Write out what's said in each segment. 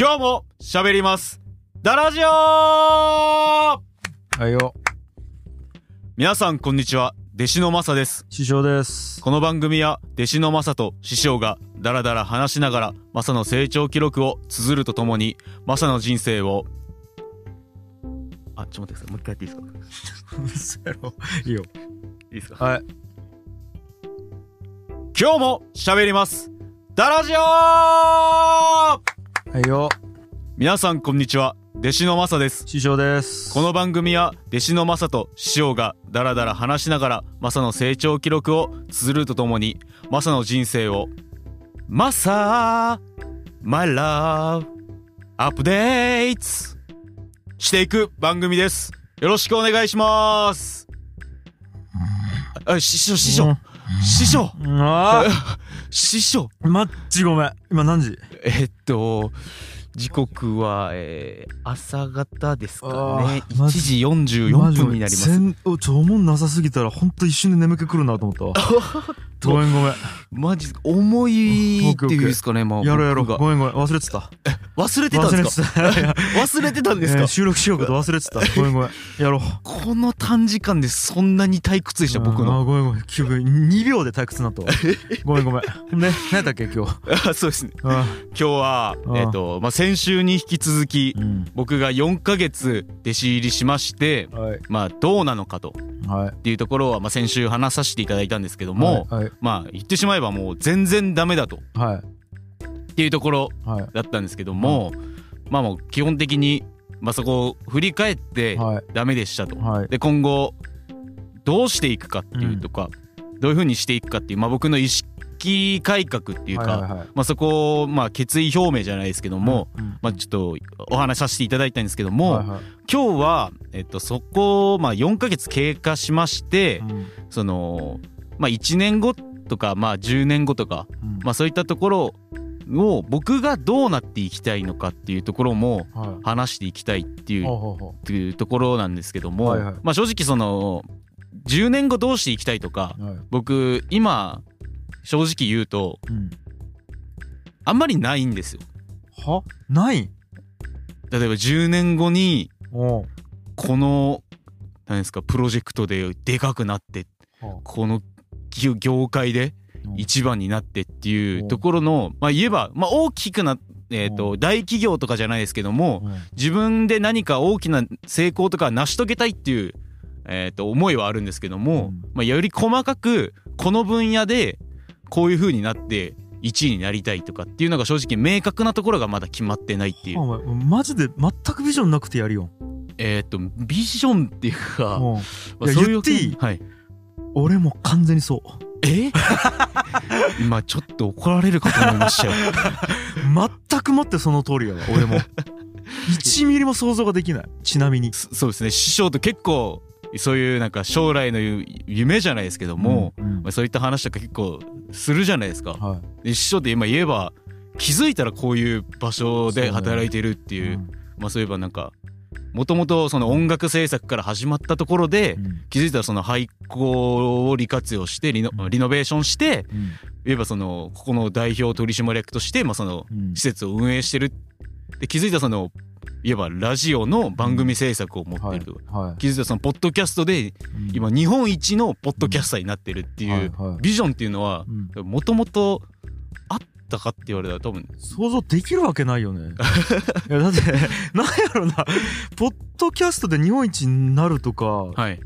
今日も喋ります。ダラジオ！はいよ。皆さんこんにちは。弟子のマサです。師匠です。この番組は弟子のマサと師匠がダラダラ話しながらマサの成長記録を綴るとともにマサの人生を。あちょっと待ってください。もう一回やっていいですか？いいよ。いいですか？はい。今日も喋ります。ダラジオはいよ。皆さんこんにちは。弟子のマサです。師匠です。この番組は弟子のマサと師匠がダラダラ話しながらマサの成長記録を綴るとともにマサの人生をマサ My love アップデートしていく番組です。よろしくお願いします。あ師匠師匠。師匠。うん。あ 師匠。ーマッチごめん。今何時？えっと時刻は、えー、朝方ですかね。あー1マジ時44分になります。全おちょおもんなさすぎたらほんと一瞬で眠気くるなと思ったわ。ごめんごめん。マジ重いっていうんですかねまあやろうやろう。ごめんごめん。忘れてた。忘れてたんですか？忘れてたんです。か、えー収録しようかと忘れてた。ごめんごめん。やろう。この短時間でそんなに退屈でした僕あのーごめんごめん。記憶2秒で退屈になったわ。ごめんごめん。ほんで何やっけ今日？あそうですね。あ今日はあえっ、とまあ先週に引き続きうん。僕が4ヶ月弟子入りしましてはい。まあどうなのかと。はい。っていうところはまあ先週話させていただいたんですけども、はい。まあ言ってしまえばもう全然ダメだと。はい。っていうところはい。だったんですけども、まあもう基本的に、まあ、そこを振り返ってはい。ダメでしたと。はい。で今後どうしていくかっていうとか、どういうふうにしていくかっていう、まあ、僕の意識改革っていうか、はいはいはい。まあ、そこを、まあ、決意表明じゃないですけども、うんまあ、ちょっとお話しさせていただいたんですけども、はいはい。今日は、えっと、そこを、まあ、4ヶ月経過しまして、うん。その、まあ、1年後とか、まあ、10年後とか、うん。まあ、そういったところを僕がどうなっていきたいのかっていうところもはい。話していきたいっていうほうほうほっていうところなんですけども、はいはい。まあ正直その10年後どうしていきたいとかうはい。僕今正直言うとうん。あんまりないんですよ。は？ない？例えば10年後にこの何ですかプロジェクトででかくなってはこの業業界でうん。一番になってっていうところのまあ言えばまあ大きくなえー、と大企業とかじゃないですけどもうん。自分で何か大きな成功とか成し遂げたいっていう、えー、と思いはあるんですけども、うん。まあ、より細かくこの分野でこういう風になって1位になりたいとかっていうのが正直明確なところがまだ決まってないっていう。お前マジで全くビジョンなくてやるよえっ、とビジョンっていうか、もう。まあいやそういう言っていい？はい。俺も完全にそう。え？今ちょっと怒られるかと思いましたよ。全くもってその通りやわ俺も。1ミリも想像ができない。ちなみに。そそうですね。師匠と結構そういうなんか将来の夢じゃないですけども、そういった話とか結構するじゃないですか。はい。で師匠って今言えば気づいたらこういう場所で働いてるっていう。うん。まあそういえばなんかもともとその音楽制作から始まったところでうん。気づいたらその廃校を利活用してリノリノベーションしてうん。言えばそのここの代表取締役としてまあそのうん。施設を運営してるで気づいたらその言えばラジオの番組制作を持ってるとかはい気づいたらそのポッドキャストでうん。今日本一のポッドキャスターになってるっていうはいはい。ビジョンっていうのはうん。もともとあったかって言われたら多分想像できるわけないよね。いやだってなんやろな。ポッドキャストで日本一になるとかはい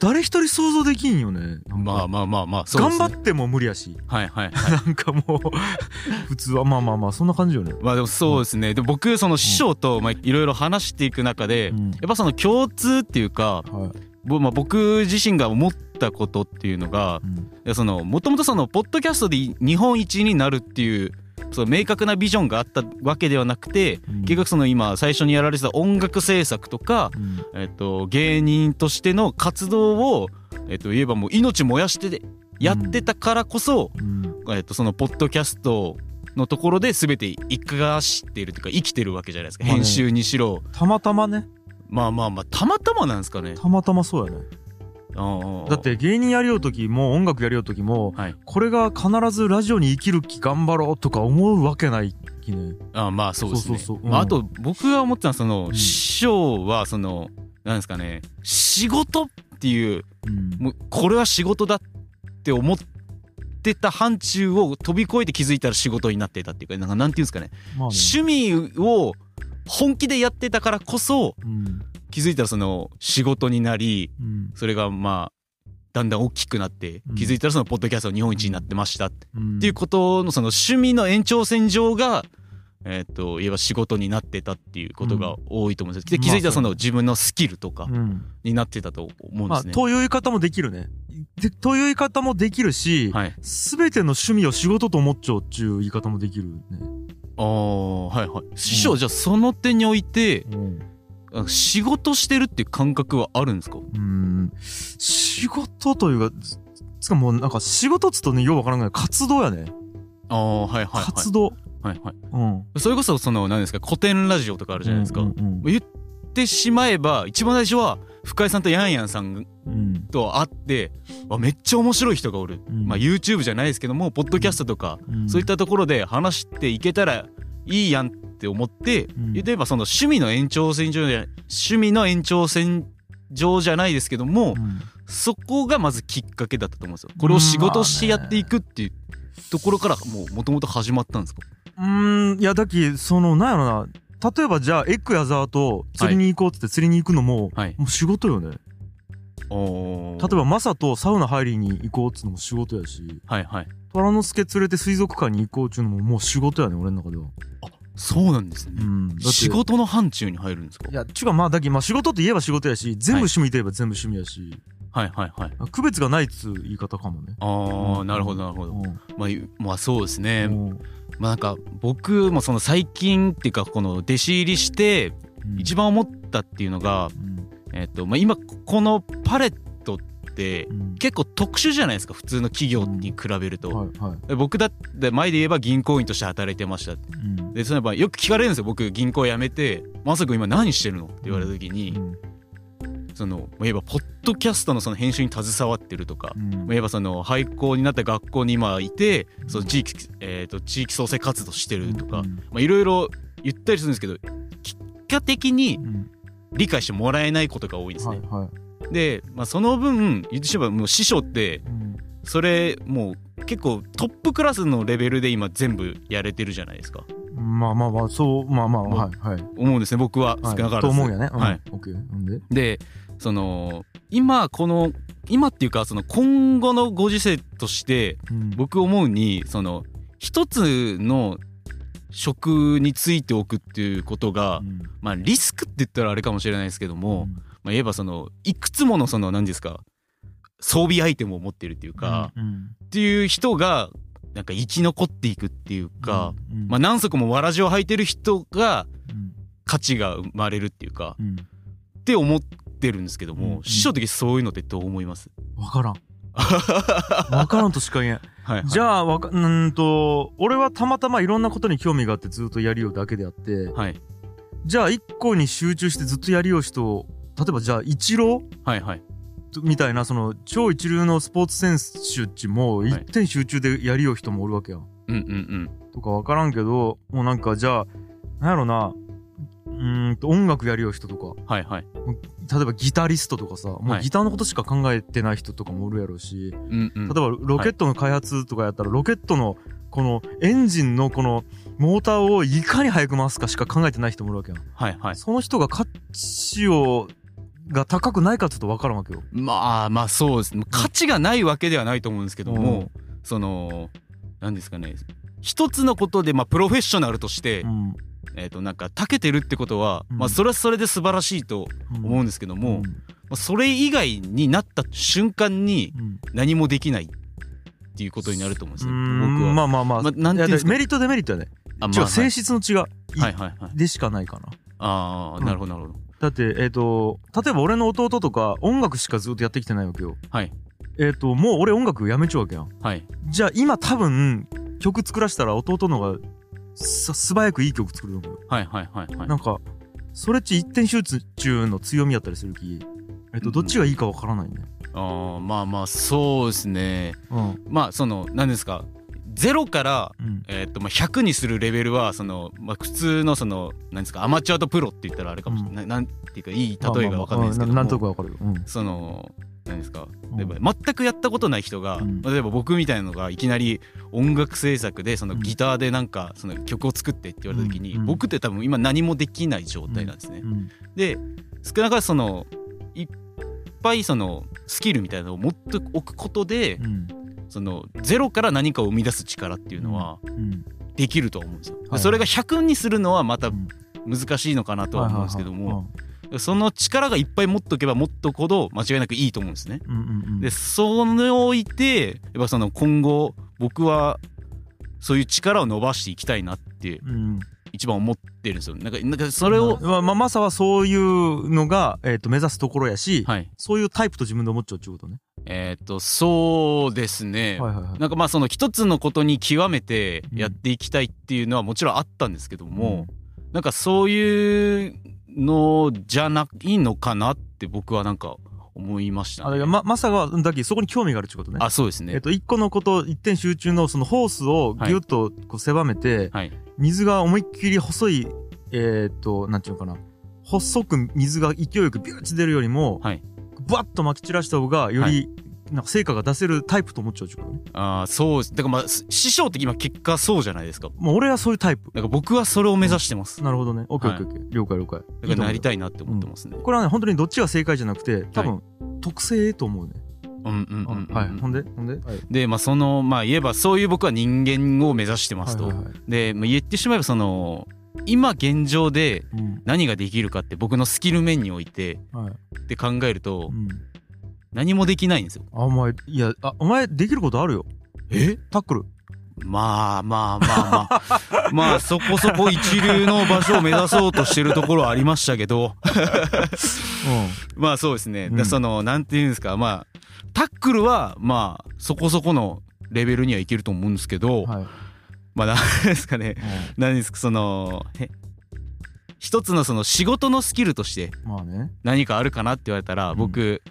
誰一人想像できんよね。まあまあまあまあそうですね。頑張っても無理やし。はいはいなんかもう普通はまあまあまあそんな感じよね。まあでもそうですね。で僕その師匠とまあいろいろ話していく中でうん。やっぱその共通っていうかはい。ぼまあ僕自身が思ったことっていうのがうん。いやそのもともとそのポッドキャストで日本一になるっていうその明確なビジョンがあったわけではなくてうん。結局その今最初にやられてた音楽制作とか、うん。えっと、芸人としての活動を、えっと、言えばもう命燃やしてやってたからこそ、うん。えっと、そのポッドキャストのところで全て生かしているというか生きてるわけじゃないですか。まあね。編集にしろ。たまたまね。まあまあまあたまたまなんですかね。たまたまそうやねだって芸人やりよう時も音楽やりよう時もはい。これが必ずラジオに生きる気頑張ろうとか思うわけないきね。あまあそうですね。そうそうそう。うん。まあ、あと僕が思ってたのはその、うん。師匠はそのなんですかね仕事っていううん。もうこれは仕事だって思ってた範疇を飛び越えて気づいたら仕事になってたっていうかなんかなんていうんですかね。まあね。趣味を本気でやってたからこそうん気づいたらその仕事になりうんそれがまあだんだん大きくなってうん気づいたらそのポッドキャスト日本一になってましたっうんていうことのその趣味の延長線上がえっと言えば仕事になってたっていうことが多いと思うんですでまあ気づいたらその自分のスキルとかうんになってたと思うんまあですね。という言い方もできるねでという言い方もできるし、はい。全ての趣味を仕事と思っちゃうっていう言い方もできるね。ああはいはい。師匠じゃあその点においてうん。あ仕事してるっていう感覚はあるんですか？うん。仕事というか、つつかもうなんか仕事っつうとね、ようわからんが活動やね。ああはいはいはい。活動。はいはい。うん。それこそその何ですか古典ラジオとかあるじゃないですか。うんうん言ってしまえば一番最初は深井さんとヤンヤンさんうん。と会ってあめっちゃ面白い人がおる、うんまあ YouTube じゃないですけどもポッドキャストとか、うんそういったところで話していけたらいいやんって思って、ん。例えばその趣味の延長線上じゃ趣味の延長線上じゃないですけども、うん。そこがまずきっかけだったと思うんですよ。これを仕事してやっていくっていうところからもうもともと始まったんですか？うーん、いや、だき、その、なんやろな。例えばじゃあ、エッグやザーと釣りに行こうっつって釣りに行くのも、はい。もう仕事よね。お例えば、マサとサウナ入りに行こうっつうのも仕事やし、はいはい虎之助連れて水族館に行こうっちゅうのももう仕事やね、俺の中では。そうなんですね、うん。仕事の範疇に入るんですか？いや、ちゅうかまあ、だけまあ仕事って言えば仕事やし、全部趣味といえば全部趣味やし、はいはいはい。区別がないっつう言い方かもね。ああ、うん。なるほどなるほど、うん。まあ、まあそうですね、うん。まあなんか僕もその最近っていうかこの弟子入りして一番思ったっていうのが、うん。えっとまあ、今このパレッうん結構特殊じゃないですか普通の企業に比べると。はいはい。僕だって前で言えば銀行員として働いてましたうんでそのやっぱよく聞かれるんですよ僕銀行辞めて「まさくん今何してるの?」って言われた時に、うんそのまあ言えばポッドキャストのその編集に携わってるとか、うんまあ、言えばその廃校になった学校に今いてその地域,、えー、と地域創生活動してるとか、いろいろ言ったりするんですけど結果的にうん理解してもらえないことが多いですね。はいはい。で、まあ、その分言ってしまえばもう師匠ってうんそれもう結構トップクラスのレベルで今全部やれてるじゃないですかまあまあまあ、そう、まあまあ、はいはい。思うんですね僕は少はいなからず。と思うよね。うんはい。オッケー。なんで？でその今この今っていうかその今後のご時世としてうん僕思うにその一つの職についておくっていうことが、うんまあリスクって言ったらあれかもしれないですけども、うんまあ、言えばそのいくつものその何ですか装備アイテムを持ってるっていうか、うんっていう人がなんか生き残っていくっていうか、うんまあ何足もわらじを履いてる人がうん。価値が生まれるっていうかうん。って思ってるんですけども、うん師匠的にそういうのってどう思います、わからん。わからんとしか言えん。はいはい、じゃあ、わか、うーんと、俺はたまたまいろんなことに興味があってずっとやりようだけであって、はい。じゃあ一個に集中してずっとやりよう人、例えばじゃあ一郎はいはい。みたいなその超一流のスポーツ選手っちもはい。一点集中でやりよう人もおるわけやん。うんうんとかわからんけど、もうなんかじゃあ、なんやろな、うーんと音楽やりよう人とか、うんはいはい。例えばギタリストとかさ、もはい。うギターのことしか考えてない人とかもおるやろうし、うんうん。例えばロケットの開発とかやったら、ロケットのこのエンジンのこのモーターをいかに速く回すかしか考えてない人もおるわけやん。はいはい。その人が価値を、が高くないかちょっとわからんわけよ。まあまあそうですね価値がないわけではないと思うんですけども、その何ですかね一つのことでまあプロフェッショナルとして、うん。えー、となんか長けてるってことは、うんまあそれはそれで素晴らしいと思うんですけども、まあそれ以外になった瞬間にうん。何もできないっていうことになると思うんですよ、うん僕は。まあまあまあ。まあなんていうメリットデメリットやね。あまあ性質の違いはいはいはいでしかないかな。ああなるほどなるほど、だって、えっ、と、例えば俺の弟とか音楽しかずっとやってきてないわけよ。はいえっ、と、もう俺音楽やめちゃうわけやん。はいじゃあ今多分曲作らしたら弟の方がさ素早くいい曲作るのよ。はいはいはいはいなんか、それっち一点集中の強みやったりするき、えっ、と、うんどっちがいいかわからないね。あーまあまあそうですねうん。まあその何ですか？0から、うん。えーっとまあ、100にするレベルはその、まあ、普通のそのなんですかアマチュアとプロって言ったらあれかもしれない、なんていうかいい例えが分かんないですけど。なんとなくわかる。ようん。その何ですかうん。例えば全くやったことない人が、うん。例えば僕みたいなのがいきなり音楽制作でそのうん。ギターでなんかその曲を作ってって言われた時に、うん。僕って多分今何もできない状態なんですね。うん。で少なからずそのいっぱいそのスキルみたいなのを持っておくことで、うんそのゼロから何かを生み出す力っていうのはうん。できると思うんですよ。ではい。それが100にするのはまたうん。難しいのかなとは思うんですけどもその力がいっぱい持っとけば持っとくほど間違いなくいいと思うんですね。はいうんうんうん。でそれを置いてやっぱその今後僕はそういう力を伸ばしていきたいなってうん。一番思ってるんですよ。なんかなんかそれを、まあまあマサはそういうのがえっと目指すところやしはい。そういうタイプと自分で思っちゃうっていうことねえーっとそうですね。はいはいはい。なんかまあその一つのことに極めてやっていきたいっていうのはもちろんあったんですけども、なんかそういうのじゃないのかなって僕はなんか思いましたね。あまマサがだけそこに興味があるってことね。あそうですね。えっと一個のこと一点集中のそのホースをギュッとこう狭めてはい。水が思いっきり細いえっとなんていうのかな。細く水が勢いよくビューッて出るよりもはいバッと撒き散らした方がよはりなんか成果が出せるタイプと思っちゃうってことね。あーそうです。だからまあす師匠って今結果そうじゃないですか。もう俺はそういうタイプ。だから僕はそれを目指してます。なるほどね。オッケーオはいッケーオッケー。了解了解。だからなりいたいなって思ってますね。これはね本当にどっちが正解じゃなくて多分特性と思うね。うんうんうんうん、はい。ほんで？ほんで？はい。でまあそのまあ言えばそういう僕は人間を目指してますと。はいはいはい。で、まあ、言ってしまえばその今現状でうん。何ができるかって僕のスキル面においてはい。って考えるとうん。何もできないんですよ。あお前いやあお前できることあるよ。え？タックル。まあまあまあまあ。まあそこそこ一流の場所を目指そうとしてるところはありましたけど。まあそうですね、うん。でそのなんていうんですか。まあタックルはまあそこそこのレベルにはいけると思うんですけど、はいまあなんですかね。何ですかそのへ一つのその仕事のスキルとして何かあるかなって言われたらうん。僕、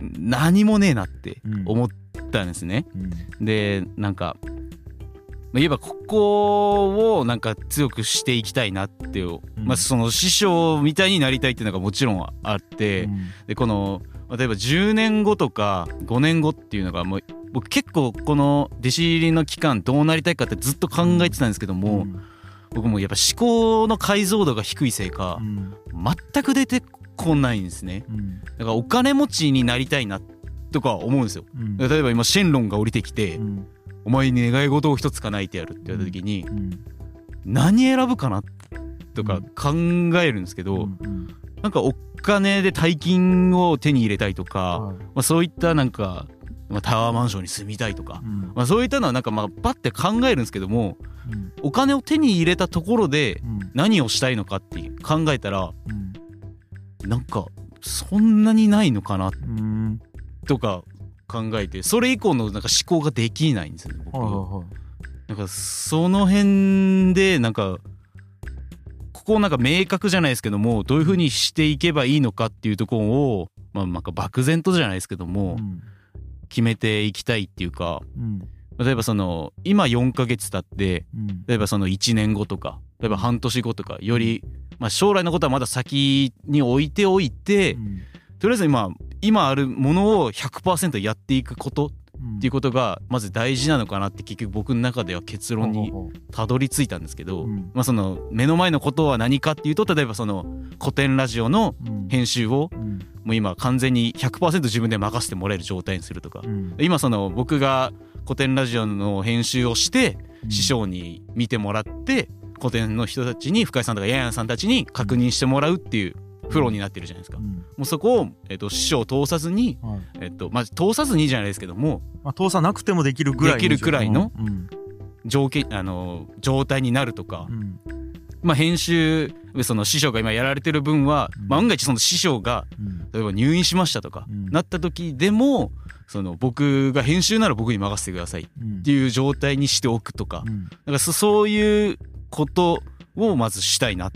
何もねえなってうん。思ったんですね。うん。でなんかまあ言えばここをなんか強くしていきたいなってまあその師匠みたいになりたいっていうのがもちろんあって、うん。でこの例えば10年後とか5年後っていうのがもう僕結構この弟子入りの期間どうなりたいかってずっと考えてたんですけども、うん。僕もやっぱ思考の解像度が低いせいかうん。全く出てこないんですね。うん。だからお金持ちになりたいなとか思うんですよ。うん。例えば今シェンロンが降りてきて、うん。お前に願い事を一つ叶えてやるって言われた時に、うん。何選ぶかなとかうん考えるんですけど、うんなんかお金で大金を手に入れたいとか、はい。まあ、そういったなんか、まあ、タワーマンションに住みたいとか、うん。まあ、そういったのはなんかまあパッて考えるんですけどもうん。お金を手に入れたところでうん。何をしたいのかって考えたらうん。なんかそんなにないのかなうんとか考えてそれ以降のなんか思考ができないんですよね僕。はいはいはい。なんかその辺でなんかここをなんか明確じゃないですけどもどういうふうにしていけばいいのかっていうところをまあなんか漠然とじゃないですけどもうん決めていきたいっていうかうん例えばその今4ヶ月経ってうん例えばその1年後とか例えば半年後とかよりまあ将来のことはまだ先に置いておいてとりあえず今今あるものを100%やっていくことうんっていうことがまず大事なのかなって結局僕の中では結論にたどり着いたんですけど、うん。まあその目の前のことは何かっていうと例えばその古典ラジオの編集をうん。もう今完全に100%自分で任せてもらえる状態にするとか。うん。今その僕が古典ラジオの編集をしてうん。師匠に見てもらって古典の人たちに深井さんとかヤンヤンさんたちに確認してもらうっていうフローになってるじゃないですか。もうん。うそこを、えっと師匠を通さずに、はい。えっとまあ、通さずにじゃないですけどもまあ通さなくてもできるぐらいのできるくらいのうん。条件あの状態になるとか、うん。まあ、編集その師匠が今やられてる分は、うん。まあ、万が一その師匠がうん。例えば入院しましたとか、うん。なった時でもその僕が編集なら僕に任せてくださいっうんていう状態にしておくとか,、うん。なんかそそういうことをまずしたいなっ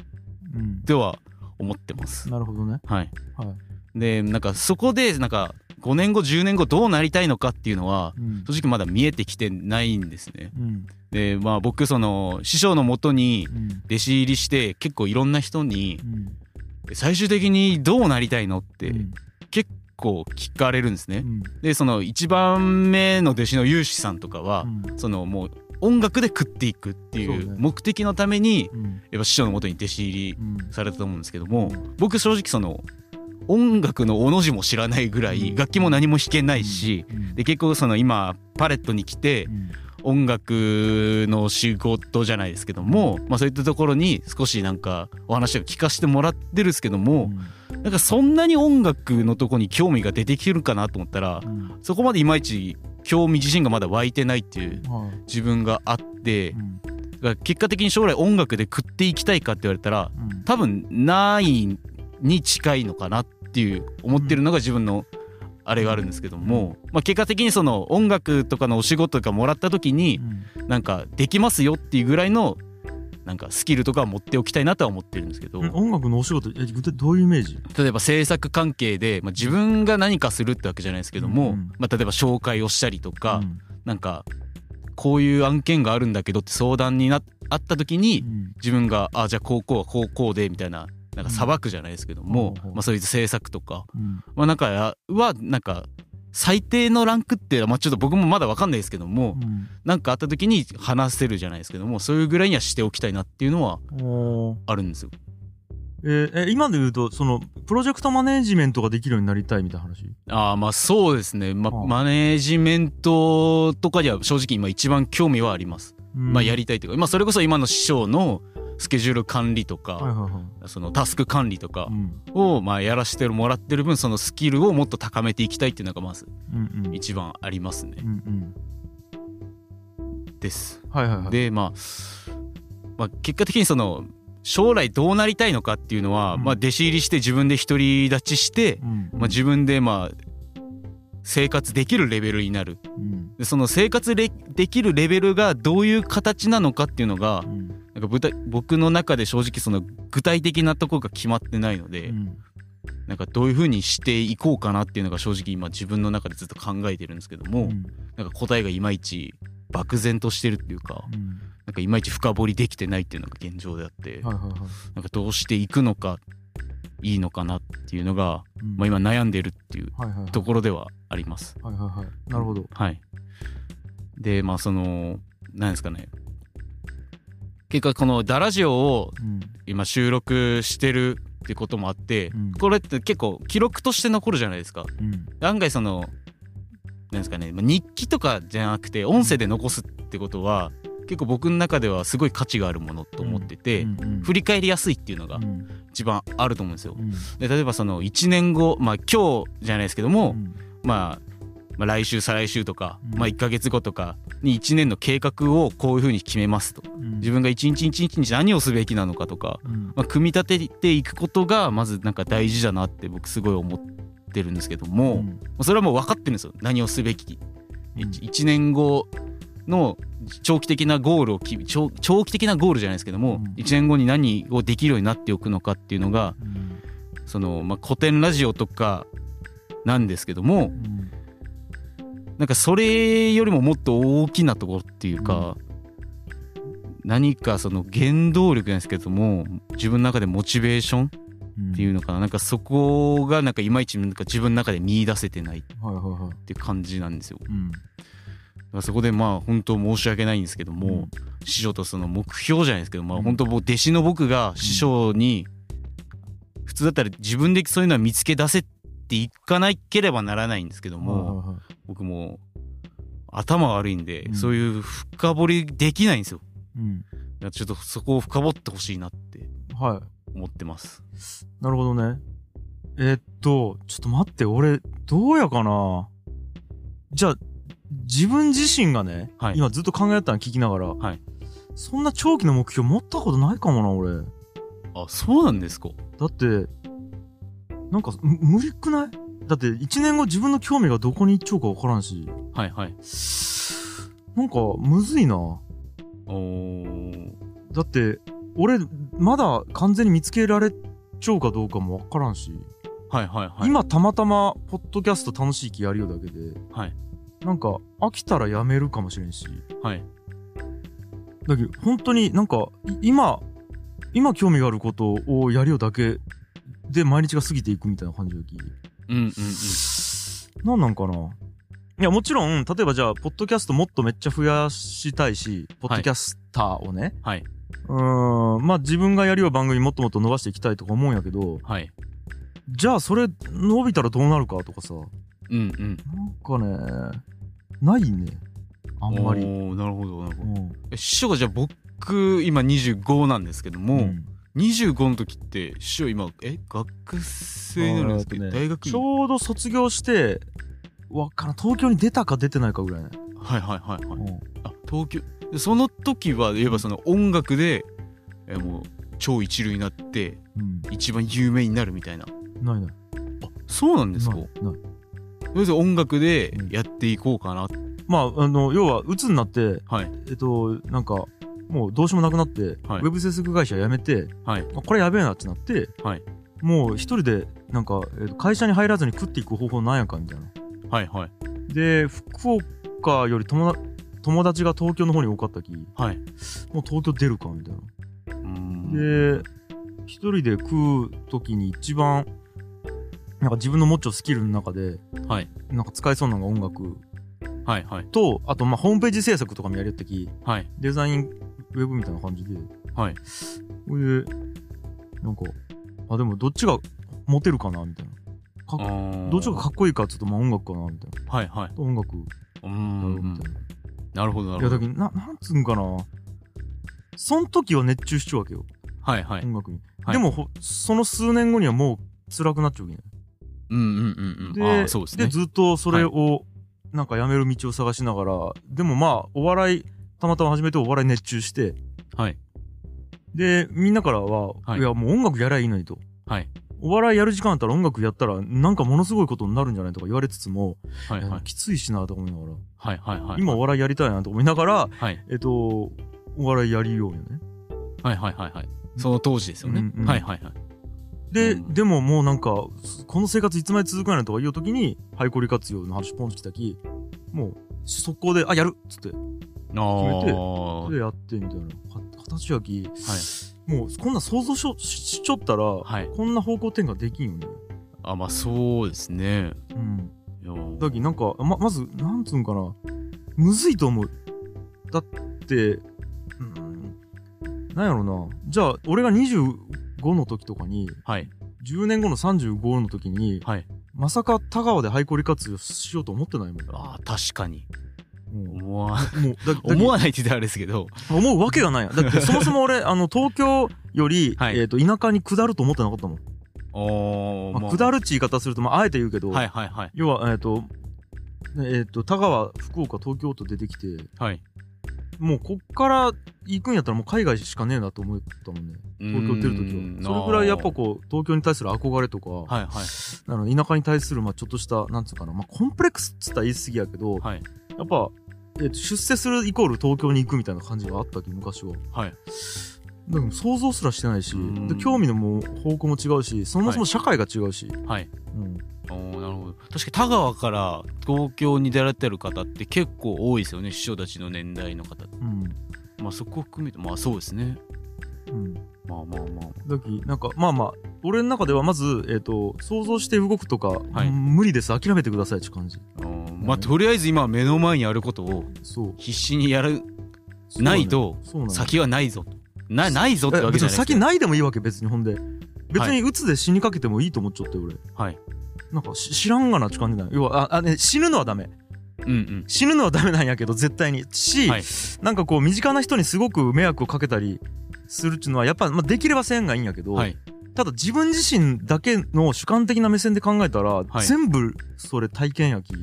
うんては思ってます。なるほどね。はい、はい。でなんかそこでなんか5年後10年後どうなりたいのかっていうのはうん。正直まだ見えてきてないんですね。うん。でまあ僕その師匠のもとにうん。弟子入りして結構いろんな人にうん。最終的にどうなりたいのってうん。結構聞かれるんですね。う。ん。でその1番目の弟子の有志さんとかはうん。そのもう音楽で食っていくっていそう目的のためにうん。やっぱ師匠のもとに弟子入りうん。されたと思うんですけども僕正直その音楽のおの字も知らないぐらい楽器も何も弾けないしうん。で結構その今パレットに来てうん。音楽の仕事じゃないですけども、まあ、そういったところに少しなんかお話を聞かせてもらってるんですけどもなんかそんなに音楽のとこに興味が出てきてるかなと思ったらうん。そこまでいまいち興味自身がまだ湧いてないっていうはい。自分があってうん。だから結果的に将来音楽で食っていきたいかって言われたらうん。多分ないに近いのかなっていう思ってるのが自分のあれがあるんですけども、まあ、結果的にその音楽とかのお仕事とかもらった時にうん。なんかできますよっていうぐらいのなんかスキルとかは持っておきたいなとは思ってるんですけど。うん音楽のお仕事え具体どういうイメージ？例えば制作関係で、まあ、自分が何かするってわけじゃないですけども、うんまあ、例えば紹介をしたりとか、うん。なんかこういう案件があるんだけどって相談になあった時にうん。自分があじゃあこうこうはこうこうでみたいななんか裁くじゃないですけども、うん。まあ、そういう制作とか、うん。まあ、なんかやはなんか最低のランクっていうのはまあちょっと僕もまだ分かんないですけどもうん。なんかあった時に話せるじゃないですけどもそういうぐらいにはしておきたいなっていうのはあるんですよ。えーえ今で言うとそのプロジェクトマネージメントができるようになりたいみたいな話？ああまあそうですね、まはあマネージメントとかには正直今一番興味はあります。まあやりたいというか、まあ、それこそ今の師匠のスケジュール管理とか、そのタスク管理とかうん。をまあやらせてもらってる分そのスキルをもっと高めていきたいっていうのがまず一番ありますね。う。んです。うんはいはいはい。で、まあ、まあ結果的にその将来どうなりたいのかっていうのは、うん。まあ弟子入りして自分で独り立ちして、うん。まあ、自分でまあ生活できるレベルになる。うん。でその生活レできるレベルがどういう形なのかっていうのがうんなんかぶた僕の中で正直その具体的なところが決まってないので、うん。なんかどういう風にしていこうかなっていうのが正直今自分の中でずっと考えてるんですけども、うん。なんか答えがいまいち漠然としてるっていうかうん。なんかいまいち深掘りできてないっていうのが現状であって、はいはいはい。なんかどうしていくのかいいのかなっていうのが、うん。まあ、今悩んでるっていうところではあります。はいはいはい。なるほど。はい。で、まあその、なんですかね。結果このダラジオをうん。今収録してるってこともあって、うん。これって結構記録として残るじゃないですか。うん。案外その、なんですかね、まあ日記とかじゃなくて音声で残すってことは、結構僕の中ではすごい価値があるものと思ってて、振り返りやすいっていうのがうん。一番あると思うんですよ。うん。で例えばその1年後まあ今日じゃないですけども、うん。まあ、まあ来週再来週とか、うん。まあ1ヶ月後とかに1年の計画をこういうふうに決めますと。うん。自分が一日一日に何をすべきなのかとか、うん。まあ、組み立てていくことがまずなんか大事だなって僕すごい思ってるんですけども、うん。それはもう分かってるんですよ。何をすべきうん。1年後の長期的なゴールをき長長期的なゴールじゃないですけども、うん。1年後に何をできるようになっておくのかっていうのがうん。その、まあ、古典ラジオとかなんですけどもうんなんかそれよりももっと大きなところっていうか、何かその原動力なんですけども自分の中でモチベーションっていうのかな。なんかそこがなんかいまいちなんか自分の中で見出せてないっていう感じなんですよ。うん。そこでまあ本当申し訳ないんですけども、師匠とその目標じゃないですけどまあうん。本当もう弟子の僕が師匠に普通だったら自分でそういうのは見つけ出せっていかなければならないんですけども、はいはいはい僕もう頭悪いんで、うんそういう深掘りできないんですよ。うんちょっとそこを深掘ってほしいなってはい思ってます。なるほどね。えーっと、ちょっと待って、俺、どうやかなじゃあ、自分自身がね、はい今ずっと考えたの聞きながら、はいそんな長期の目標持ったことないかもな、俺。あそうなんですかだって、なんか、む無理くない？だって、1年後自分の興味がどこに行っちゃうか分からんし、はいはい。なんか、むずいな。おー。だって、俺、まだ完全に見つけられちゃうかどうかも分からんし、はいはいはい。今たまたまポッドキャスト楽しい気やるよだけで。はい。なんか飽きたらやめるかもしれんし。はい。だけど本当になんかい今今興味があることをやるよだけで毎日が過ぎていくみたいな感じだきうんうんうん。なんなんかな。いやもちろん例えばじゃあポッドキャストもっとめっちゃ増やしたいしポッドキャスターをね、はい。うーん。まあ自分がやるよ番組もっともっと伸ばしていきたいとか思うんやけどはい。じゃあそれ伸びたらどうなるかとかさ。うんうん。なんかねないね。あんまり。なるほどなるほど。うん。え師匠がじゃあ僕今25なんですけども、うん25の時って師匠今え学生になるんですけど、ね大学院？ちょうど卒業してわからん東京に出たか出てないかぐらいね、はいはいはいはい。うん。あ東京でその時は言えばその音楽でえもう超一流になってうん、一番有名になるみたいな。ないない。あそうなんですか？ないない。とりあえず音楽でうん。やっていこうかな、まああの要は鬱になってはい。えっとなんかもうどうしようもなくなって、はい。ウェブ制作会社辞めてはい。あこれやべえなってなって、はい。もう一人でなんか、えっと会社に入らずに食っていく方法なんやかみたいな。はいはい。で福岡より友達友達が東京の方に多かったきもはい。う東京出るかみたいな。で一人で食う時に一番なんか自分の持っちゃうスキルの中ではい。なんか使えそうなのが音楽。はいはい。とあとまあホームページ制作とかもやりよったきはい。デザインウェブみたいな感じで。はい。これでなんかあでもどっちがモテるかなみたいな。かあー。どっちがかっこいいかっつうとまあ音楽かなみたいな。はいはい。音楽。だよんみたいな、なるほどないるほど。やだけどななんつうんかな。そん時は熱中しちゃうわけよ。はいはい。音楽に、はい。でもほその数年後にはもう辛くなっちゃうわけね。うんうんうんうん。であーそうですね。ずっとそれをなんかやめる道を探しながら、でもまあお笑いたまたま始めてお笑い熱中して。はい。でみんなからは、はい。い、やもう音楽やりゃいいのにと。はい。お笑いやる時間あったら音楽やったらなんかものすごいことになるんじゃないとか言われつつも、はいはい。きついしなとか思いながら、はいはいはい。今お笑いやりたいなと思いながらはい。えっとお笑いやりようよね。はいはいはいはい。その当時ですよね、うんうん。はいはいはい。で、うん。でももうなんかこの生活いつまで続くんやとか言う時にハイコリ活用の話ポンと来たきもう速攻で「あやる!」っつってあめてやってみたいなか形やき。はいもうこんなん想像しょしちょったら、はい。こんな方向転換できんよね。あまあそうですね。うん。だけどなんかままずなんつうんかな。むずいと思う。だってうん。なんやろな。じゃあ俺が25の時とかにはい。10年後の35の時にはい。まさか田川でハイコリ活用しようと思ってないもん。あー確かに。うん思わもう思わないって言ったらあれですけど。思うわけがない。やんだって そもそも俺あの東京より、はい。えー、と田舎に下ると思ってなかったもん、おーまあ、下るって言い方すると、まあ、あえて言うけど、はいはいはい。要はえっ、とえっ、と田川福岡東京と出てきてはい。もうこっから行くんやったらもう海外しかねえなと思ったもんね。東京出る時うーんはそれぐらいやっぱこう東京に対する憧れとか、はいはい。あの田舎に対するまあちょっとしたなんつうかな、まあ、コンプレックスっつったら言い過ぎやけど、はいやっぱ、出世するイコール東京に行くみたいな感じがあったけ昔は。はい。でも想像すらしてないしうん。で興味のもう方向も違うしそもそも社会が違うし、はい。うん、なるほど。確かに田川から東京に出られてる方って結構多いですよね師匠たちの年代の方。うん。まあそこを含めてまあそうですね。うん、まあまあまあ。だきなんかまあまあ俺の中ではまず、えー、と想像して動くとか、はい。うん無理です。諦めてくださいって感じまあとりあえず今目の前にあることを必死にやるないと先はないぞと。なないぞってわけじゃない先ないでもいいわけ別にほんで。別に鬱で死にかけてもいいと思っちゃって俺。はい。なんかし知らんがなって感じない。要はああ、ね、死ぬのはダメ。うんうん。死ぬのはダメなんやけど絶対に。し、はい。なんかこう身近な人にすごく迷惑をかけたりするっていうのはやっぱ、まあ、できればせんがいいんやけど、はい。ただ自分自身だけの主観的な目線で考えたら、はい。全部それ体験やき、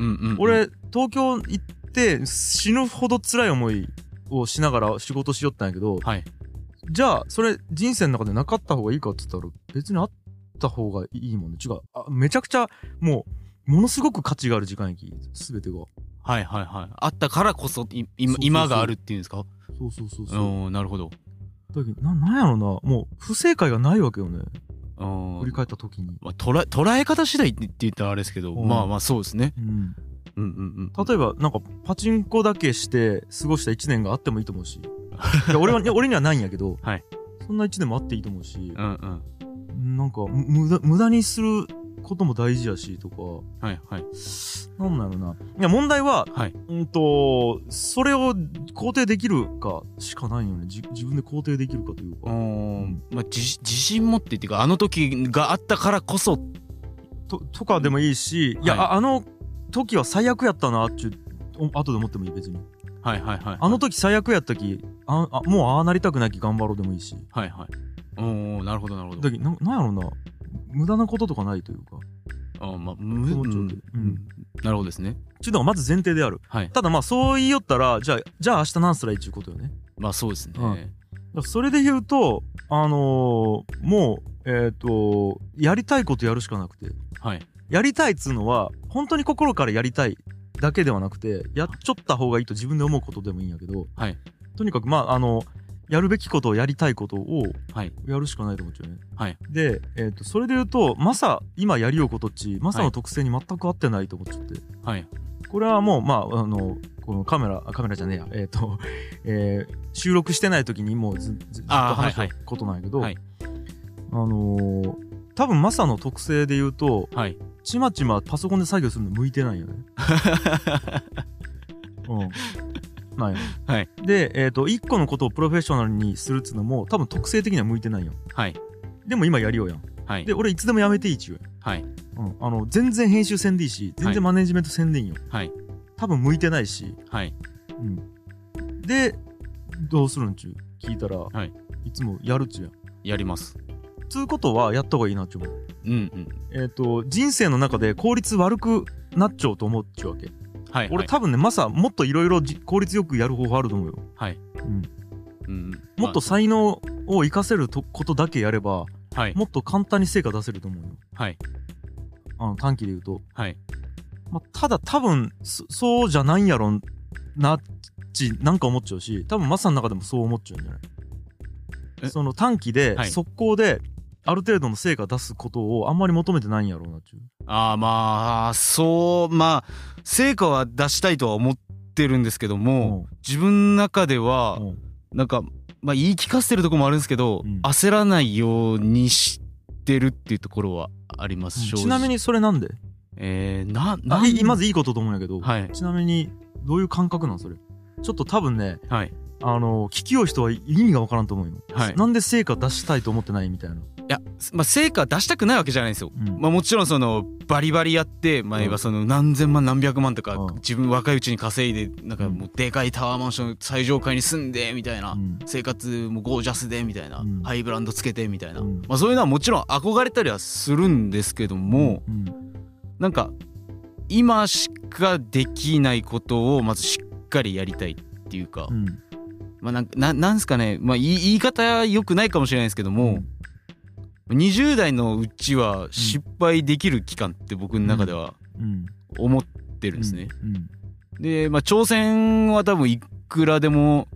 うんうんうん。俺東京行って死ぬほど辛い思いをしながら仕事しよったんやけどはい。じゃあそれ人生の中でなかった方がいいかって言ったら別にあった方がいいもんね。違う。あめちゃくちゃもうものすごく価値がある時間やき全てが。はいはいはい。あったからこそい今そうそうそう。今があるっていうんですか？そうそうそうそう。うんなるほど。だけどななんやろな。もう不正解がないわけよね。うん振り返った時に、まあ、捉え捉え方次第って言ったらあれですけど、うん。まあまあそうですね。うん、うんうんうん。例えばなんかパチンコだけして過ごした1年があってもいいと思うし。俺は俺にはないんやけど、はい。そんな1年もあっていいと思うし。う、んうん。なんかむ無駄無駄にすることも大事やしとかはいはい。なんだろうないや問題は、はいうんとそれを肯定できるかしかないよねじ自分で肯定できるかといううか、ん。まあ自自信持ってっていうか、あの時があったからこそ、ととかでもいいし、いや、はいああの時は最悪やったなってお後で思ってもいい別にはいはいはい。あの時最悪やったきああもうああなりたくないき頑張ろうでもいいしはいはい。おおなるほどなるほど。だけどななんやろうな無駄なこととかないというか。あまあ、む思っちゃううん。うん。なるほどですね。ちゅうのがまず前提である。はい。ただまあそう言いよったらじゃあじゃあ明日なんすらいいっちゅうことよね。まあそうですね。うん。それで言うとあのーもうえっ、とやりたいことやるしかなくて。はい。やりたいっつうのは本当に心からやりたいだけではなくてやっちょった方がいいと自分で思うことでもいいんやけど、はい。とにかくまああのやるべきことをやりたいことをはい。やるしかないと思っちゃうね。はい。で、えー、とそれで言うとマサ今やりようことっちマサの特性に全く合ってないと思っちゃって、はい。これはもうまああのこのカメラあカメラじゃねえやえっ、と、えー 収録してない時にもうずずずっとあー話したはいことなんやけど、はいあのー多分マサの特性で言うとはい。ちまちまパソコンで作業するの向いてないよね。うん。な。はい。で、えっ、と、一個のことをプロフェッショナルにするっつうのも、多分特性的には向いてないよ。はい。でも今やりようやん。はいで、。俺いつでもやめていいっちゅうはい。うん。あの、全然編集せんでいいし、全然マネジメントせんでいいんよ。はい。多分向いてないし。はい。うん。で、どうするんちゅう？聞いたら、はい。いつもやるっちゅうやん。やります。つうことはやった方がいいなっちゅう思う。うんうん。えっ、と、人生の中で効率悪くなっちゃうと思っちゅうわけ。はい。俺多分ね、マサもっといろいろ効率よくやる方法あると思うよ。はい。うん。うん。もっと才能を活かせるとことだけやれば、まあはい。もっと簡単に成果出せると思うよ。はい。あの短期で言うと。はい。まあ、ただ多分そ、そうじゃないんやろなっち、なんか思っちゃうし、多分マサの中でもそう思っちゃうんじゃなえ？いその短期で、はい速攻で、ある程度の成果出すことをあんまり求めてないんやろうなっちゅう。ああまあそうまあ成果は出したいとは思ってるんですけども、自分の中ではうん。なんかまあ言い聞かせてるところもあるんですけど、うん。焦らないようにしてるっていうところはあります、正直。ちなみにそれなんで？えー、ななまずいいことと思うんやけど、はい。ちなみにどういう感覚なんそれ？ちょっと多分ねはい。あの聞きよう人は意味がわからんと思うよ、はい。なんで成果出したいと思ってないみたいな、いや、まあ、成果出したくないわけじゃないんですよ。うん。まあ、もちろんそのバリバリやって、まあ、うん。言えばその何千万何百万とかうん。自分若いうちに稼いでなんかもうでかいタワーマンション最上階に住んでみたいな。うん。生活もゴージャスでみたいな。うん。ハイブランドつけてみたいな。うん。まあそういうのはもちろん憧れたりはするんですけどもうん。なんか今しかできないことをまずしっかりやりたいっていうか。うん。まあなんかななんすかね。まあ言い言い方良くないかもしれないですけども20代のうちは失敗できる期間って僕の中ではうん思ってるんですね。うんで、まあ、挑戦は多分いくらでも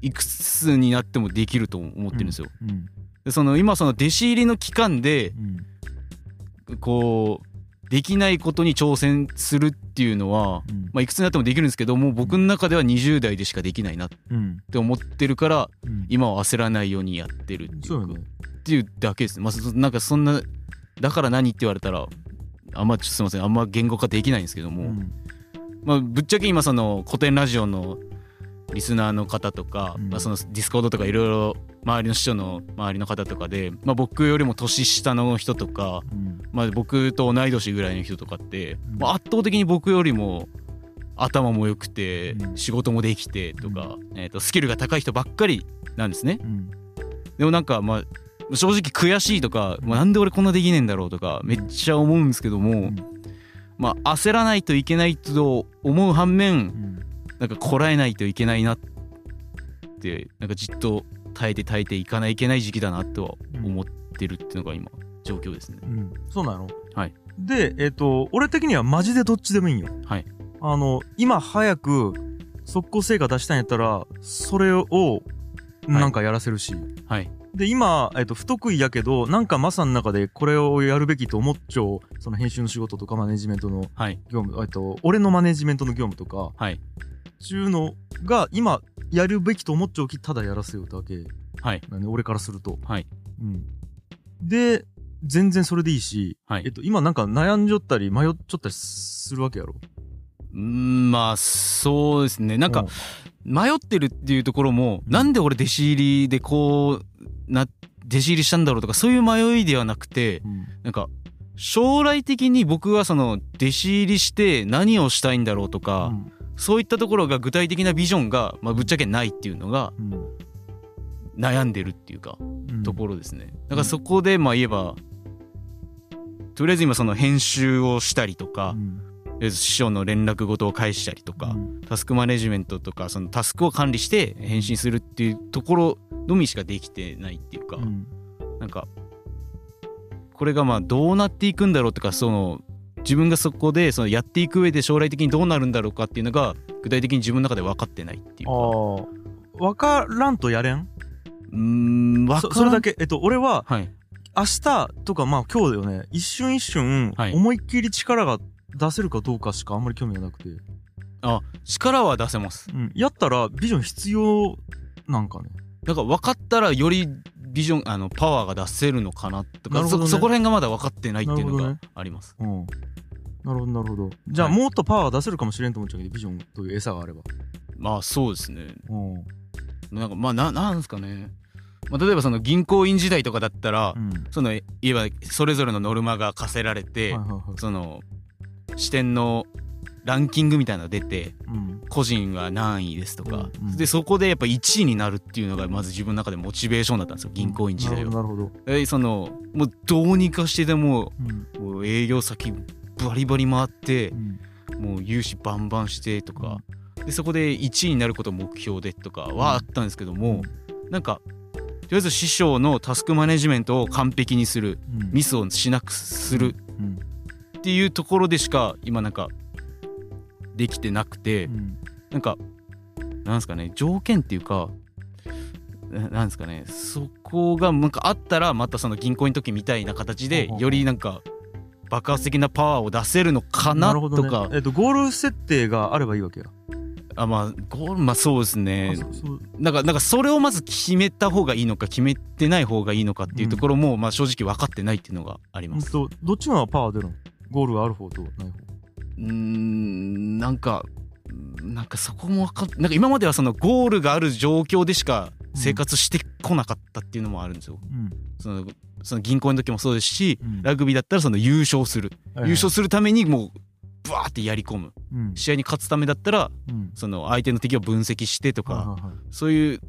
いくつになってもできると思ってるんですよ。その今その弟子入りの期間でうんこうできないことに挑戦するっていうのは、うん。まあ、いくつになってもできるんですけども僕の中では20代でしかできないなっうん。て思ってるからうん。今は焦らないようにやってるっていうね。っていうだけです。まあ、そなんかそんなだから何って言われたらあんまちょっとすいません。あんま言語化できないんですけども、うん。まあ、ぶっちゃけ今その古典ラジオのリスナーの方とか、うん。まあ、そのディスコードとかいろいろ周りの師匠の周りの方とかで、まあ、僕よりも年下の人とか、うん。まあ、僕と同い年ぐらいの人とかって、うん。まあ、圧倒的に僕よりも頭も良くてうん。仕事もできてとか、えー、とスキルが高い人ばっかりなんですね。うん。でもなんかまあ正直悔しいとか、まあ、なんで俺こんなできねえんだろうとかめっちゃ思うんですけども、ん。まあ焦らないといけないと思う反面うんなんかこらえないといけないなってなんかじっと耐えて耐えていかないといけない時期だなとは思ってるっていうのが今状況ですね。うん。そうなの？はい。でえっ、と俺的にはマジでどっちでもいいんよ。はい。あの今早く速攻成果出したんやったらそれをなんかやらせるし、はい。で今、えっと、不得意やけどなんかマサの中でこれをやるべきと思っちゃうその編集の仕事とかマネジメントのはい。業務、えっと、俺のマネジメントの業務とかはいちゅうのが今やるべきと思っちゃうきただやらせようだけ。はい。なんで俺からすると、はい。うん、で全然それでいいし、はい。えっと、今なんか悩んじょったり迷っちょったりするわけやろ。んまあそうですね。なんか迷ってるっていうところも、うん。なんで俺弟子入りでこうな弟子入りしたんだろうとかそういう迷いではなくてうん。なんか将来的に僕はその弟子入りして何をしたいんだろうとか、うんそういったところが具体的なビジョンが、まあ、ぶっちゃけないっていうのがうん。悩んでるっていうかうん。ところですね。だからそこでまあ言えばとりあえず今その編集をしたりとか、師匠の連絡事を返したりとか、うん。タスクマネジメントとかそのタスクを管理して返信するっていうところのみしかできてないっていうか、うん。なんかこれがまあどうなっていくんだろうとかその自分がそこでそのやっていく上で将来的にどうなるんだろうかっていうのが具体的に自分の中で分かってないっていうか。分からんとやれん？うーん分からん。そそれだけえっと俺ははい。明日とかまあ今日だよね。一瞬一瞬はい。思いっきり力が出せるかどうかしかあんまり興味がなくて、あ力は出せます。うん、やったらビジョン必要なんかねだから分かったらよりビジョンあのパワーが出せるのかなとかなるほどね。そそこら辺がまだ分かってないっていうのがなるほどね。あります、うん。なるほどなるほど。じゃあはい。もっとパワー出せるかもしれんと思っちゃうけどビジョンという餌があれば。まあそうですね。うん。なんかまあななんですかね、まあ、例えばその銀行員時代とかだったら、うん。その言えばそれぞれのノルマが課せられて、はいはいはい。その視点のランキングみたいなのが出てうん。個人は何位ですとか、うんうん。でそこでやっぱ1位になるっていうのがまず自分の中でモチベーションだったんですよ。銀行員時代は。なるほどそのもうどうにかしてでももう営業先バリバリ回ってうん。もう融資バンバンしてとか、でそこで1位になることを目標でとかはあったんですけども、なんかとりあえず師匠のタスクマネジメントを完璧にするうん。ミスをしなくするうん。っていうところでしか今なんかできてなくて、うん。なんかなんですかね条件っていうかななんですかねそこがなんかあったらまたその銀行員の時みたいな形でよりなんか爆発的なパワーを出せるのかなるほどとか、ねえっとゴール設定があればいいわけや。あまあゴールまあそうですね。なんかなんかそれをまず決めた方がいいのか決めてない方がいいのかっていうところも、まあ正直分かってないっていうのがあります。どっちの方がパワー出るの？ゴールがある方とない方うーんなんかなんかそこも分かっなんか今まではそのゴールがある状況でしか生活してこなかったっていうのもあるんですよ。うん。そのその銀行の時もそうですし、うん。ラグビーだったらその優勝する、はいはい。優勝するためにもうブワーってやり込む。うん。試合に勝つためだったらうん。その相手の敵を分析してとか、はいはいはい。そういう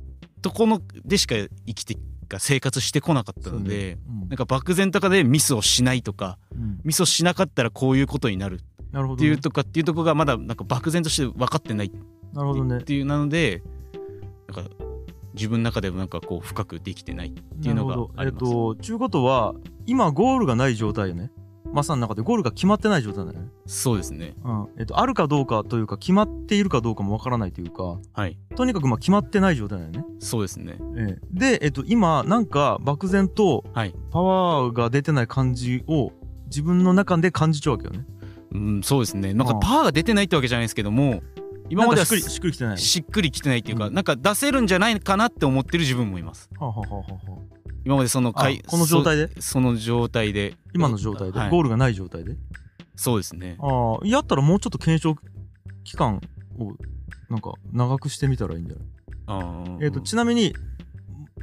とこのでしか生きてか生活してこなかったので、うん。なんか漠然とかでミスをしないとかうん。ミスをしなかったらこういうことになる。っていうとかっていうとこがまだなんか漠然として分かってない。っなるほどね。ていうなのでなんか自分の中でもなんかこう深くできてないっていうのがあります。えっとちゅうことは今ゴールがない状態よねマサの中でゴールが決まってない状態だよね。そうですね。うん。えっとあるかどうかというか決まっているかどうかもわからないというかはい。とにかくまあ決まってない状態だよね。そうですね。ええ。で、えっと、今なんか漠然とはい。パワーが出てない感じを自分の中で感じちゃうわけよね。うんそうですね。なんかパワーが出てないってわけじゃないですけども今まではしっくりしっくりきてない。しっくりきてないっていうか、うん。なんか出せるんじゃないかなって思ってる自分もいます。はあ、はあはあはあ、今までそのあ回この状態で？そその状態で。今の状態で、はい。ゴールがない状態で？そうですね。ああやったらもうちょっと検証期間をなんか長くしてみたらいいんじゃない？あーえっ、とちなみに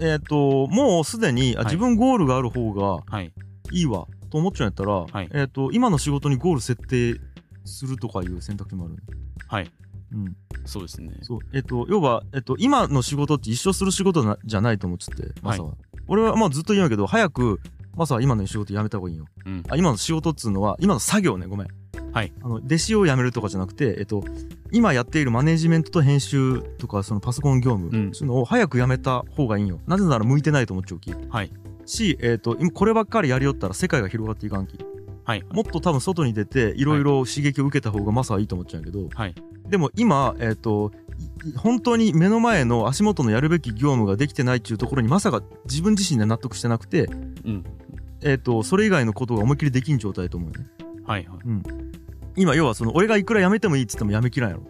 えっ、ともうすでにあはい自分ゴールがある方がはい。いいわと思っちゃうんやったら、はい。えっ、と今の仕事にゴール設定するとかいう選択肢もあるねはい。うん。そうですね。そう。えっ、と要は、えっと今の仕事って一生する仕事なじゃないと思っちゃってマサは、俺はまあずっと言うんやけど早くマサは今の仕事辞めた方がいいよ。うん。あ今の仕事っつうのは今の作業ねごめん。はい。あの弟子を辞めるとかじゃなくて、えっと、今やっているマネジメントと編集とかそのパソコン業務、うん。そういうのを早く辞めた方がいいんよ。なぜなら向いてないと思っちゃうきはい。し、えっと今こればっかりやりよったら世界が広がっていかんきはい。もっと多分外に出ていろいろ刺激を受けた方がマサはいいと思っちゃうけど、はい。でも今、えっと本当に目の前の足元のやるべき業務ができてないっていうところにまさか自分自身で納得してなくて、うん。えっとそれ以外のことが思いっきりできん状態だと思うよね。はいはい。今要はその俺がいくらやめてもいいっつってもやめきらんやろ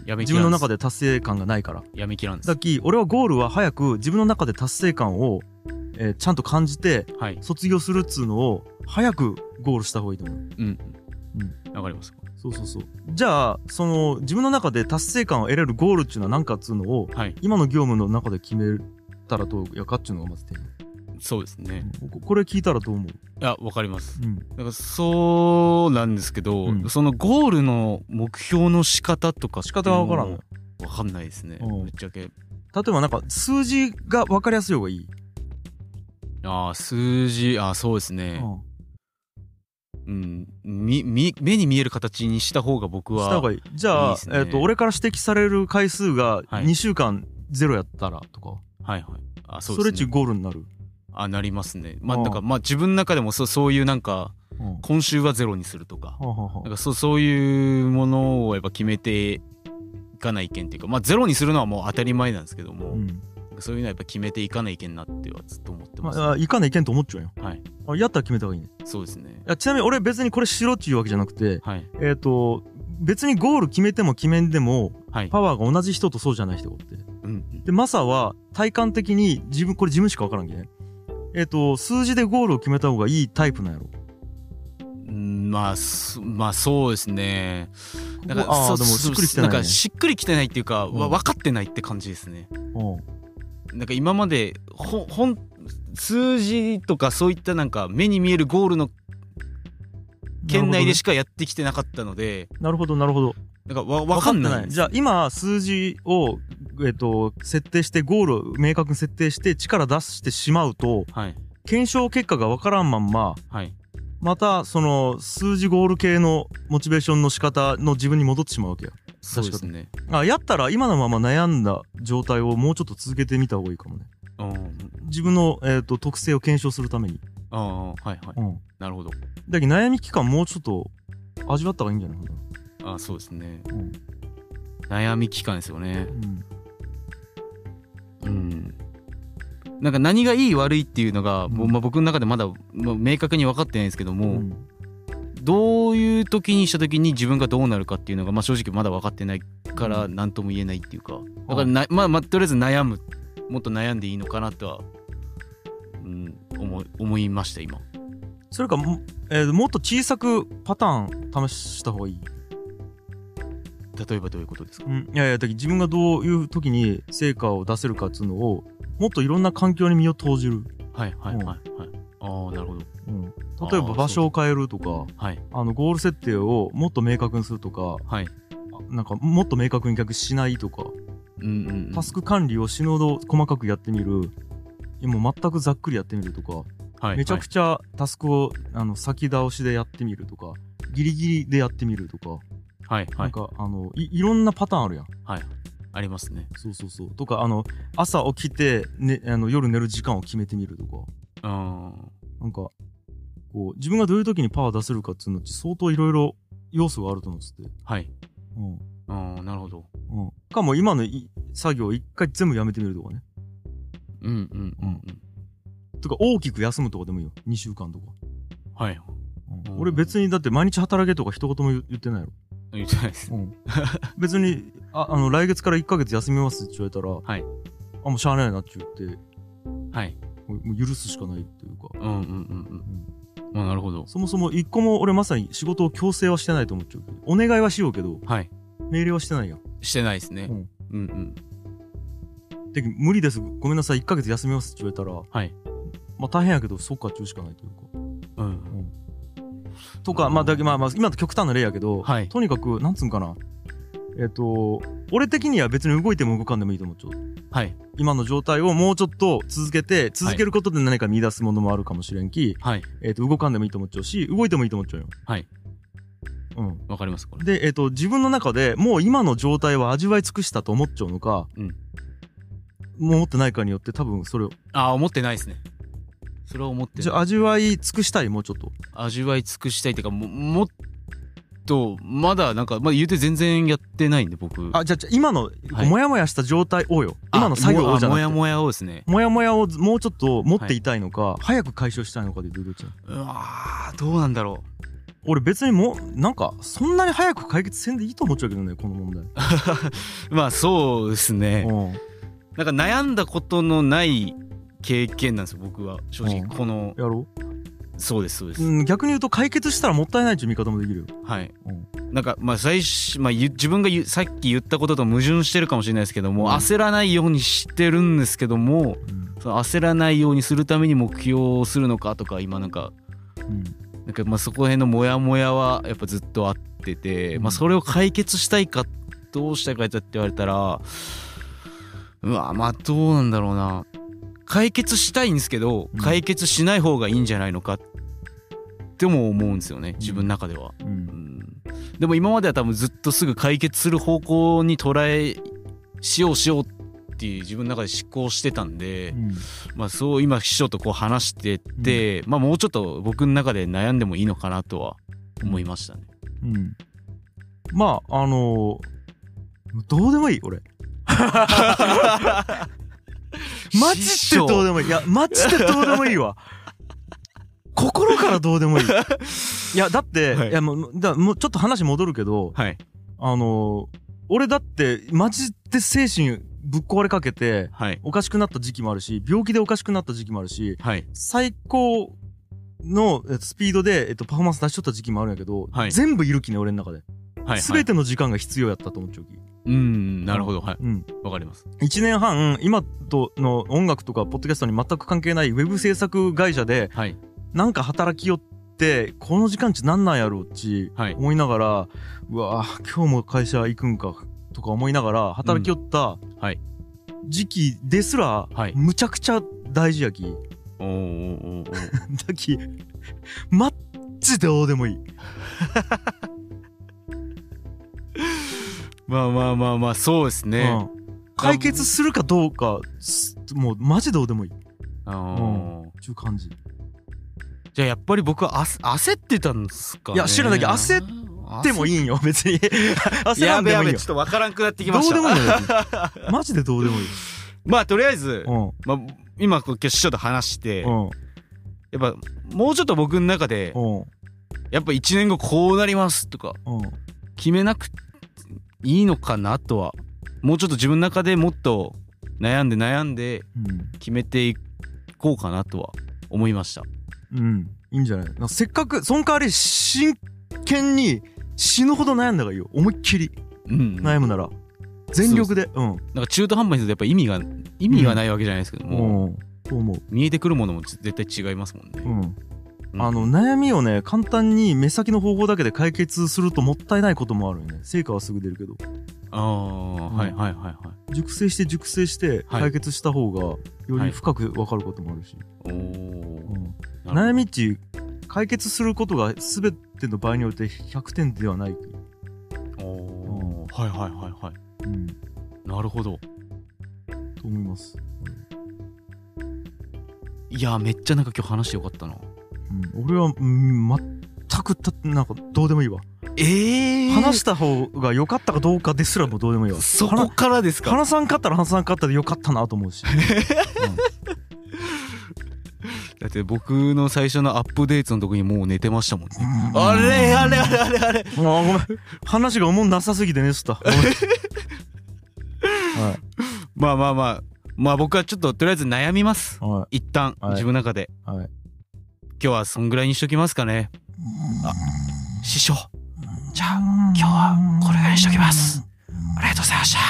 自やめきらんす。分の中で達成感がないから。やめきらんですき俺はゴールは早く自分の中で達成感を、えーちゃんと感じてはい。卒業するっつうのを早くゴールした方がいいと思う。うん。わかりますそうそうそう。じゃあその自分の中で達成感を得れるゴールっていうのは何かっつうのをはい。今の業務の中で決めたらどうやかっちゅうのがまず点、そうですね。ここれ聞いたらどう思う、いやわかります。うん、だからそうなんですけど、うん。そのゴールの目標の仕方とか仕方がわからんの？わかんないですね。うん。ぶっちゃけ。例えばなんか数字が分かりやすい方がいい、ああ数字あーそうですね。うんうんみみ目に見える形にした方が僕はした方がいい。じゃあね。えっと俺から指摘される回数がはい。2週間ゼロやったらとか、はいはい。あそそうれっちゴールになる、あなりますね。まあうんだからまあ自分の中でもそうそういうなんかうん。は今週はゼロにするとか。なんかそうそういうものをやっぱ決めていかないけんっていうかまあゼロにするのはもう当たり前なんですけども、あうん。そういうのはやっぱ決めていかないけんなってはずっと思ってます、まあ、いかないけんと思っちゃうよ。はいあやったら決めた方がいいね。そうですね。いやちなみに俺別にこれしろっちゅうわけじゃなくてはい。えっ、と別にゴール決めても決めんでもはい。パワーが同じ人とそうじゃない人がおって。うんうん。でマサは体感的に自分これ自分しか分からんけん。えっ、と数字でゴールを決めた方がいいタイプなんやろ？うんまあすまあそうですね。なんかああでもしっくりきてない、ね、んかしっくりきてないっていうか、うん。わ分かってないって感じですね。うん。なんか今までほほん数字とかそういったなんか目に見えるゴールの圏内でしかやってきてなかったのでなるほどなるほど。なんかわ分かんない。じゃあ今数字を、えっと設定してゴールを明確に設定して力出してしまうとはい。検証結果が分からんまんまはい。またその数字ゴール系のモチベーションの仕方の自分に戻ってしまうわけよ。そうですね。あやったら今のまま悩んだ状態をもうちょっと続けてみた方がいいかもね。うん自分の、えー、と特性を検証するために、ああはいはい。うん、なるほど。だけど悩み期間もうちょっと味わった方がいいんじゃないかな。あそうですね。うん。悩み期間ですよね。うん。うん。なんか何がいい悪いっていうのが、もううんまあ、僕の中でまだ、まあ、明確に分かってないんですけども、うん。どういう時にした時に自分がどうなるかっていうのが、まあ、正直まだ分かってないからうん。何とも言えないっていうか。だからな、まあまあとりあえず悩むもっと悩んでいいのかなとは、うん、思い思いました今。それかも,、えーもっと小さくパターン試した方がいい、例えばどういうことですか？うん、いやいやだ自分がどういう時に成果を出せるかっつうのをもっといろんな環境に身を投じる、はいはいうんはい。はいああなるほど。うん、例えば場所を変えるとかはい。あのゴール設定をもっと明確にするとかはい。あなんかもっと明確に逆にしないとかうんうんうん。タスク管理を死ぬほど細かくやってみる。いやもう全くざっくりやってみるとか、はいめちゃくちゃタスクをあの先倒しでやってみるとか。ギリギリでやってみるとか、はいはないんかあのいいろんなパターンあるやん。はい。ありますね。そうそうそう。とかあの朝起きて、ね、あの夜寝る時間を決めてみるとか。あなんかこう自分がどういう時にパワー出せるかっていうのって相当いろいろ要素があると思うんですって、あはい。うんああなるほど。うん、かも今のい作業を一回全部やめてみるとかね。うんうんうんうん。とか大きく休むとかでもいいよ。2週間とか、はい。うん。うん俺別にだって毎日働けとか一言も言言ってないやろ言ってないです。別にああの来月から1ヶ月休みますって言われたら、はい。あもうしゃあないなって言ってはい。もう許すしかないっていうか、うんうんうんうん。まあなるほど。そもそも一個も俺まさに仕事を強制はしてないと思っちゃうお願いはしようけどはい命令はしてないやん。してないですね。うん。うんうん。で無理です。ごめんなさい。1ヶ月休みますって言われたらはい。まあ大変やけどそっかって言うしかないというかうん。とか、まあ、だけまあまあ、今の極端な例やけど、はい。とにかく、なんつうんかな。えっ、と、俺的には別に動いても動かんでもいいと思っちゃう。はい。今の状態をもうちょっと続けて、続けることで何か見出すものもあるかもしれんき、はい。えっ、と、動かんでもいいと思っちゃうし、動いてもいいと思っちゃうよ。はいうん。わかりますこれ。で、えっ、と、自分の中でもう今の状態は味わい尽くしたと思っちゃうのか、うん。もう思ってないかによって多分それを、ああ思ってないですね。それは思ってない。じゃあ味わい尽くしたい、もうちょっと。味わい尽くしたいっていうかももとまだなんかまあ言うて全然やってないんで僕。あじゃあじゃあ今のはい。モヤモヤした状態をよ。今の作業をじゃなくて。もやもやをですね。モヤモヤをもうちょっと持っていたいのか、早く解消したいのかでどうわーどうなんだろ俺別にもうなんかそんなに早く解決せんでいいと思っちゃうけどねこの問題、う まあそうですね。うん。なんか悩んだことのない経験なんですよ僕は正直。うん。このやろそうですそうです。う、うん、逆に言うと解決したらもったいないっていう見方もできるよ、はい。うん。なんかまあ最初、まあ、ゆ自分がさっき言ったことと矛盾してるかもしれないですけども、うん。焦らないようにしてるんですけどもうん。その焦らないようにするために目標をするのかとか今なんかうんなんかまあそこら辺のモヤモヤはやっぱずっとあってて、うん。まあそれを解決したいかどうしたいかって言われたらうわまあどうなんだろうな。解決したいんですけどうん。解決しない方がいいんじゃないのかっても思うんですよね自分の中では。ううん。んでも今までは多分ずっとすぐ解決する方向に捉えしようしようっていう自分の中で思考してたんで、まあそう今師匠とこう話してて、まあもうちょっと僕の中で悩んでもいいのかなとは思いましたね。うん、うん、まああのーどうでもいい俺。マジでどうでもいい。いやマジでどうでもいいわ。心からどうでもいい。いやだって、はい。い、やもうだもうちょっと話戻るけどはい。あのー俺だってマジで精神ぶっ壊れかけてはい。おかしくなった時期もあるし病気でおかしくなった時期もあるしはい。最高のえっとスピードで、えっと、パフォーマンス出しとった時期もあるんやけど、はい。全部いる気ね俺の中で。はい全ての時間が必要やったと思っちゃうき、うんなるほどはい。うん、わかります。1年半今との音楽とかポッドキャストに全く関係ないウェブ制作会社ではい。なんか働きよってこの時間値なんなんやろうっちはい。思いながら、うわ今日も会社行くんかとか思いながら働きよったはい時期ですら、はい。むちゃくちゃ大事やき。おーおだき マッチでどうでもいい。まあまあまあまあそうですね。うん。解決するかどうかすもうマジどうでもいい。っあー。ていう感じ。じゃあやっぱり僕は焦ってたんですかね。いや知らなきゃ焦でもいい。いんよ別に。焦んでもちょっとわからんくなってきどうました。でもいいのよ。マジでどうでもいい。まあとりあえず、うん。まあ、今こう師匠と話して、うん。やっぱもうちょっと僕の中でうん。やっぱ1年後こうなりますとかうん。決めなくいいのかなとはもうちょっと自分の中でもっと悩んで悩んでうん。決めていこうかなとは思いました。うん。いいんじゃない？せっかくその代わり真剣に死ぬほど悩んだ方がいいよ。思いっきり。うん、なん悩むなら。全力で。うん。か中途半端にするとやっぱ意味が意味がないわけじゃないですけども、うん。そう思う。見えてくるものも絶対違いますもんね。うん。うん。あの悩みをね簡単に目先の方法だけで解決するともったいないこともあるよね。成果はすぐ出るけど。ああ、はいはいはいはい。熟成して熟成してはい。解決した方がよはい。り深く分かることもあるし、おお、うん。なるほど。悩みっち解決することが全ての場合において100点ではない、おお、はいはいはいはい。うん、なるほど。と思います、いやめっちゃなんか今日話してよかったな。うん、俺は、うん、全くたなんかどうでもいいわ、ええ話した方が良かったかどうかですらもどうでもいいわ。そこからですか？話さんかったら話さんかったで良かったなと思うし、だ って僕の最初のアップデートの時にもう寝てましたもんね。うんあれあれあれあれ。あれ。あーごめん。話が思んなさすぎてねすったはい。まあまあまあ。まあ僕はちょっととりあえず悩みます。は一旦、はい。自分の中で。いはい。今日はそんぐらいにしときますかね。あ師匠。じゃあ今日はこれぐらいにしときます。ありがとうございました。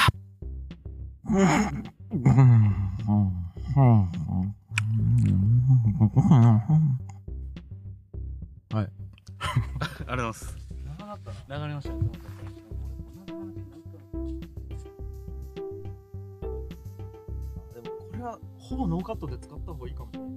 はい。ありがとうございます。流れました。でもこれはほぼノーカットで使った。方がいいかもしれない